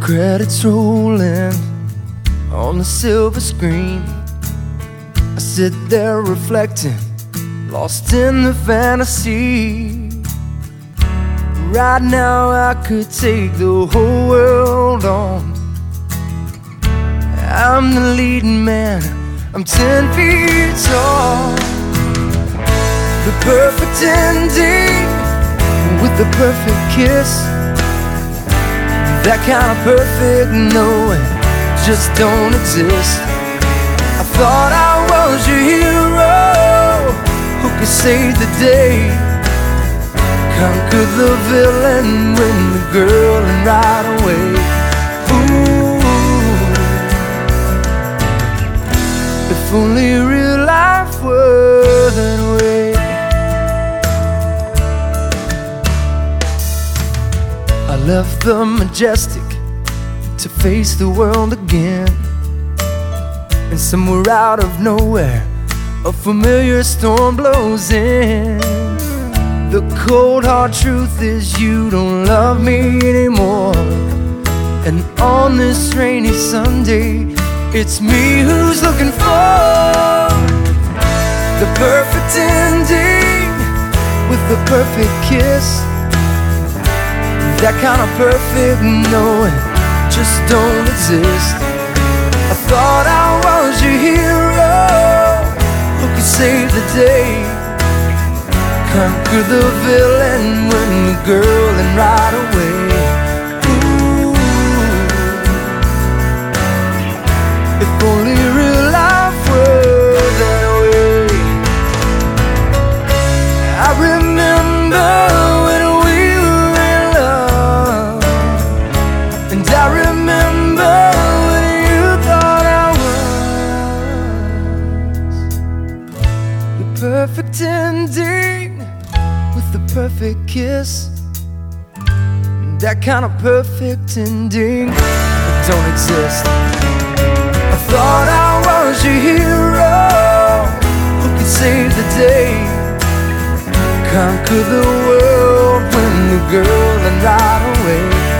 credits rolling on the silver screen. I sit there reflecting, lost in the fantasy. Right now, I could take the whole world on. I'm the leading man, I'm ten feet tall. The perfect ending with the perfect kiss. That kind of perfect knowing just don't exist. I thought I was your hero who could save the day, conquer the villain, win the girl, and ride away. Ooh, if only real life were that way. Left the majestic to face the world again. And somewhere out of nowhere, a familiar storm blows in. The cold hard truth is, you don't love me anymore. And on this rainy Sunday, it's me who's looking for the perfect ending with the perfect kiss. That kind of perfect knowing just don't exist. I thought I was your hero who could save the day, conquer the villain, win the girl, and ride away. Ooh, if only perfect ending with the perfect kiss. That kind of perfect ending don't exist. I thought I was your hero who could save the day, conquer the world, win the girl, and ride away.